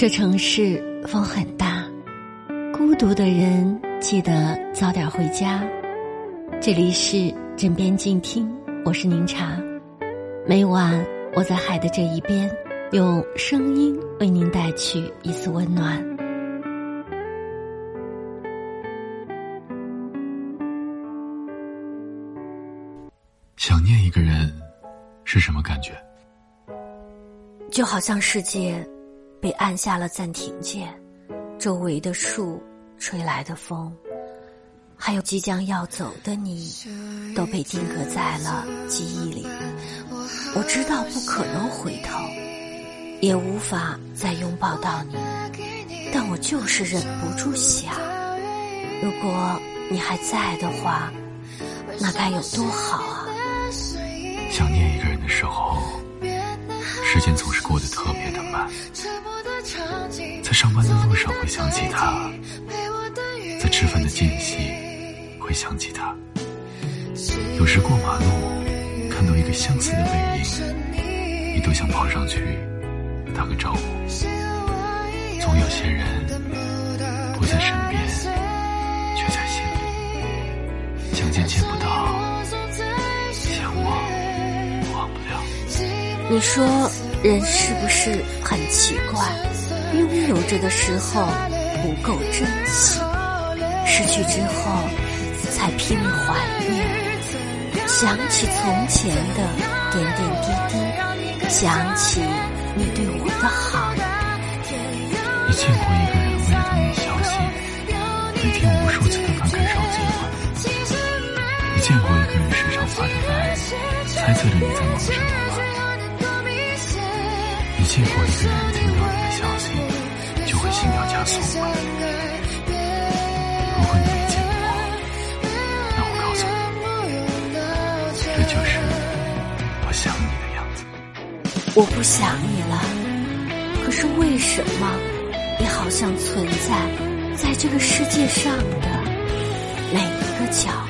这城市风很大，孤独的人记得早点回家。这里是枕边静听，我是宁茶。每晚我在海的这一边，用声音为您带去一丝温暖。想念一个人是什么感觉？就好像世界。被按下了暂停键，周围的树、吹来的风，还有即将要走的你，都被定格在了记忆里。我知道不可能回头，也无法再拥抱到你，但我就是忍不住想：如果你还在的话，那该有多好啊！想念一个人的时候，时间总是过得特别的慢。在上班的路上会想起他，在吃饭的间隙会想起他。有时过马路看到一个相似的背影，你都想跑上去打个招呼。总有些人不在身边，却在心里。想见见不到，想忘忘不了。你说人是不是很奇怪？拥有着的时候不够珍惜，失去之后才拼命怀念。想起从前的点点滴滴，想起你对我的好。你见过一个人为了等你消息，每天无数次的翻看手机吗？你见过一个人时常发着呆，猜测着你在忙什么吗？你见过一个人听到你的消息？就会心跳加速吗？如果你没见过，那我告诉你，这就是我想你的样子。我不想你了，可是为什么你好像存在在这个世界上的每一个角落？